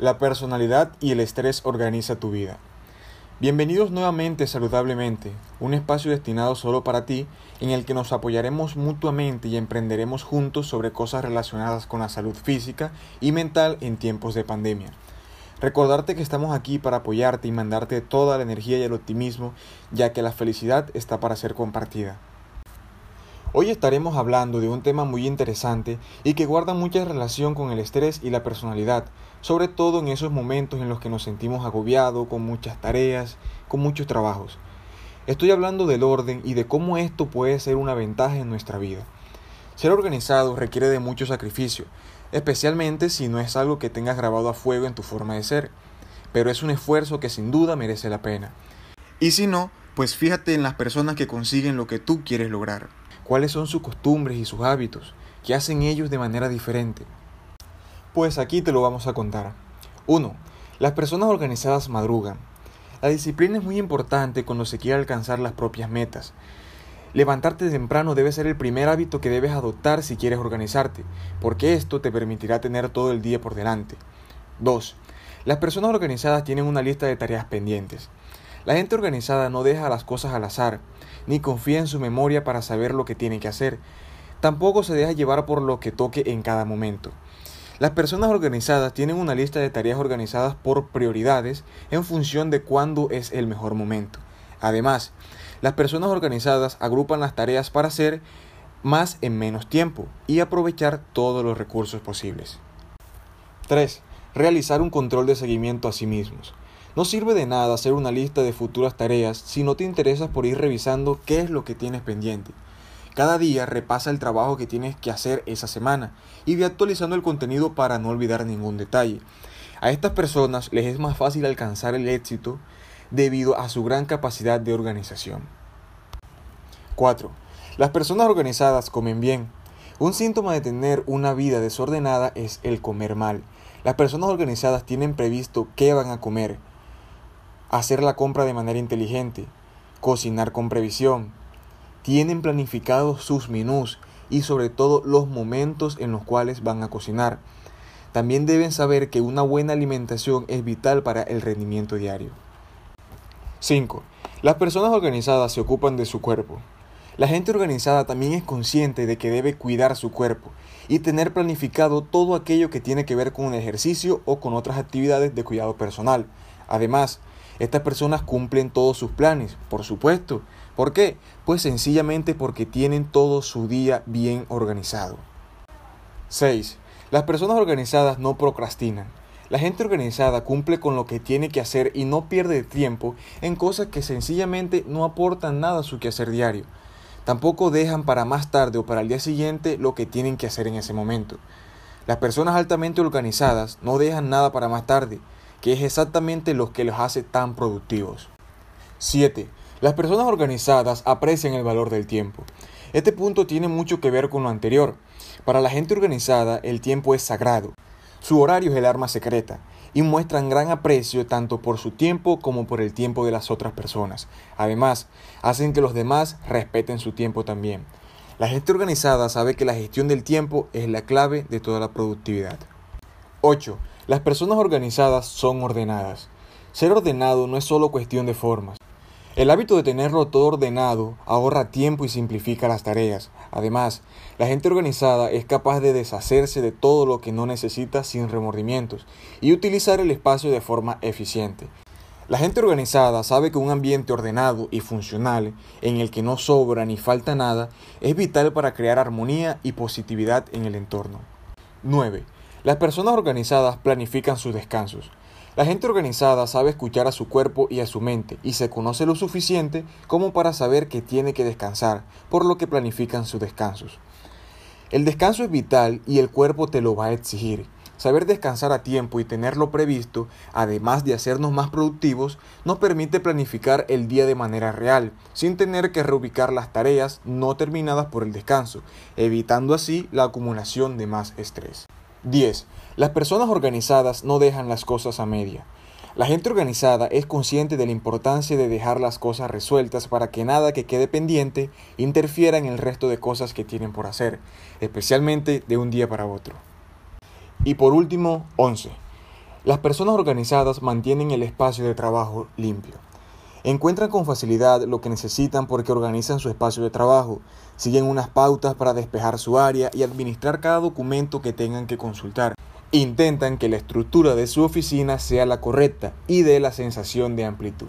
La personalidad y el estrés organiza tu vida. Bienvenidos nuevamente Saludablemente, un espacio destinado solo para ti en el que nos apoyaremos mutuamente y emprenderemos juntos sobre cosas relacionadas con la salud física y mental en tiempos de pandemia. Recordarte que estamos aquí para apoyarte y mandarte toda la energía y el optimismo, ya que la felicidad está para ser compartida. Hoy estaremos hablando de un tema muy interesante y que guarda mucha relación con el estrés y la personalidad, sobre todo en esos momentos en los que nos sentimos agobiados, con muchas tareas, con muchos trabajos. Estoy hablando del orden y de cómo esto puede ser una ventaja en nuestra vida. Ser organizado requiere de mucho sacrificio, especialmente si no es algo que tengas grabado a fuego en tu forma de ser, pero es un esfuerzo que sin duda merece la pena. Y si no, pues fíjate en las personas que consiguen lo que tú quieres lograr cuáles son sus costumbres y sus hábitos, qué hacen ellos de manera diferente. Pues aquí te lo vamos a contar. 1. Las personas organizadas madrugan. La disciplina es muy importante cuando se quiere alcanzar las propias metas. Levantarte temprano debe ser el primer hábito que debes adoptar si quieres organizarte, porque esto te permitirá tener todo el día por delante. 2. Las personas organizadas tienen una lista de tareas pendientes. La gente organizada no deja las cosas al azar, ni confía en su memoria para saber lo que tiene que hacer. Tampoco se deja llevar por lo que toque en cada momento. Las personas organizadas tienen una lista de tareas organizadas por prioridades en función de cuándo es el mejor momento. Además, las personas organizadas agrupan las tareas para hacer más en menos tiempo y aprovechar todos los recursos posibles. 3. Realizar un control de seguimiento a sí mismos. No sirve de nada hacer una lista de futuras tareas si no te interesas por ir revisando qué es lo que tienes pendiente. Cada día repasa el trabajo que tienes que hacer esa semana y ve actualizando el contenido para no olvidar ningún detalle. A estas personas les es más fácil alcanzar el éxito debido a su gran capacidad de organización. 4. Las personas organizadas comen bien. Un síntoma de tener una vida desordenada es el comer mal. Las personas organizadas tienen previsto qué van a comer, hacer la compra de manera inteligente, cocinar con previsión. Tienen planificados sus menús y sobre todo los momentos en los cuales van a cocinar. También deben saber que una buena alimentación es vital para el rendimiento diario. 5. Las personas organizadas se ocupan de su cuerpo. La gente organizada también es consciente de que debe cuidar su cuerpo y tener planificado todo aquello que tiene que ver con el ejercicio o con otras actividades de cuidado personal. Además, estas personas cumplen todos sus planes, por supuesto. ¿Por qué? Pues sencillamente porque tienen todo su día bien organizado. 6. Las personas organizadas no procrastinan. La gente organizada cumple con lo que tiene que hacer y no pierde tiempo en cosas que sencillamente no aportan nada a su quehacer diario. Tampoco dejan para más tarde o para el día siguiente lo que tienen que hacer en ese momento. Las personas altamente organizadas no dejan nada para más tarde, que es exactamente lo que los hace tan productivos. 7. Las personas organizadas aprecian el valor del tiempo. Este punto tiene mucho que ver con lo anterior. Para la gente organizada, el tiempo es sagrado. Su horario es el arma secreta y muestran gran aprecio tanto por su tiempo como por el tiempo de las otras personas. Además, hacen que los demás respeten su tiempo también. La gente organizada sabe que la gestión del tiempo es la clave de toda la productividad. 8. Las personas organizadas son ordenadas. Ser ordenado no es solo cuestión de formas. El hábito de tenerlo todo ordenado ahorra tiempo y simplifica las tareas. Además, la gente organizada es capaz de deshacerse de todo lo que no necesita sin remordimientos y utilizar el espacio de forma eficiente. La gente organizada sabe que un ambiente ordenado y funcional, en el que no sobra ni falta nada, es vital para crear armonía y positividad en el entorno. 9. Las personas organizadas planifican sus descansos. La gente organizada sabe escuchar a su cuerpo y a su mente y se conoce lo suficiente como para saber que tiene que descansar, por lo que planifican sus descansos. El descanso es vital y el cuerpo te lo va a exigir. Saber descansar a tiempo y tenerlo previsto, además de hacernos más productivos, nos permite planificar el día de manera real, sin tener que reubicar las tareas no terminadas por el descanso, evitando así la acumulación de más estrés. 10. Las personas organizadas no dejan las cosas a media. La gente organizada es consciente de la importancia de dejar las cosas resueltas para que nada que quede pendiente interfiera en el resto de cosas que tienen por hacer, especialmente de un día para otro. Y por último, 11. Las personas organizadas mantienen el espacio de trabajo limpio. Encuentran con facilidad lo que necesitan porque organizan su espacio de trabajo, siguen unas pautas para despejar su área y administrar cada documento que tengan que consultar. Intentan que la estructura de su oficina sea la correcta y dé la sensación de amplitud.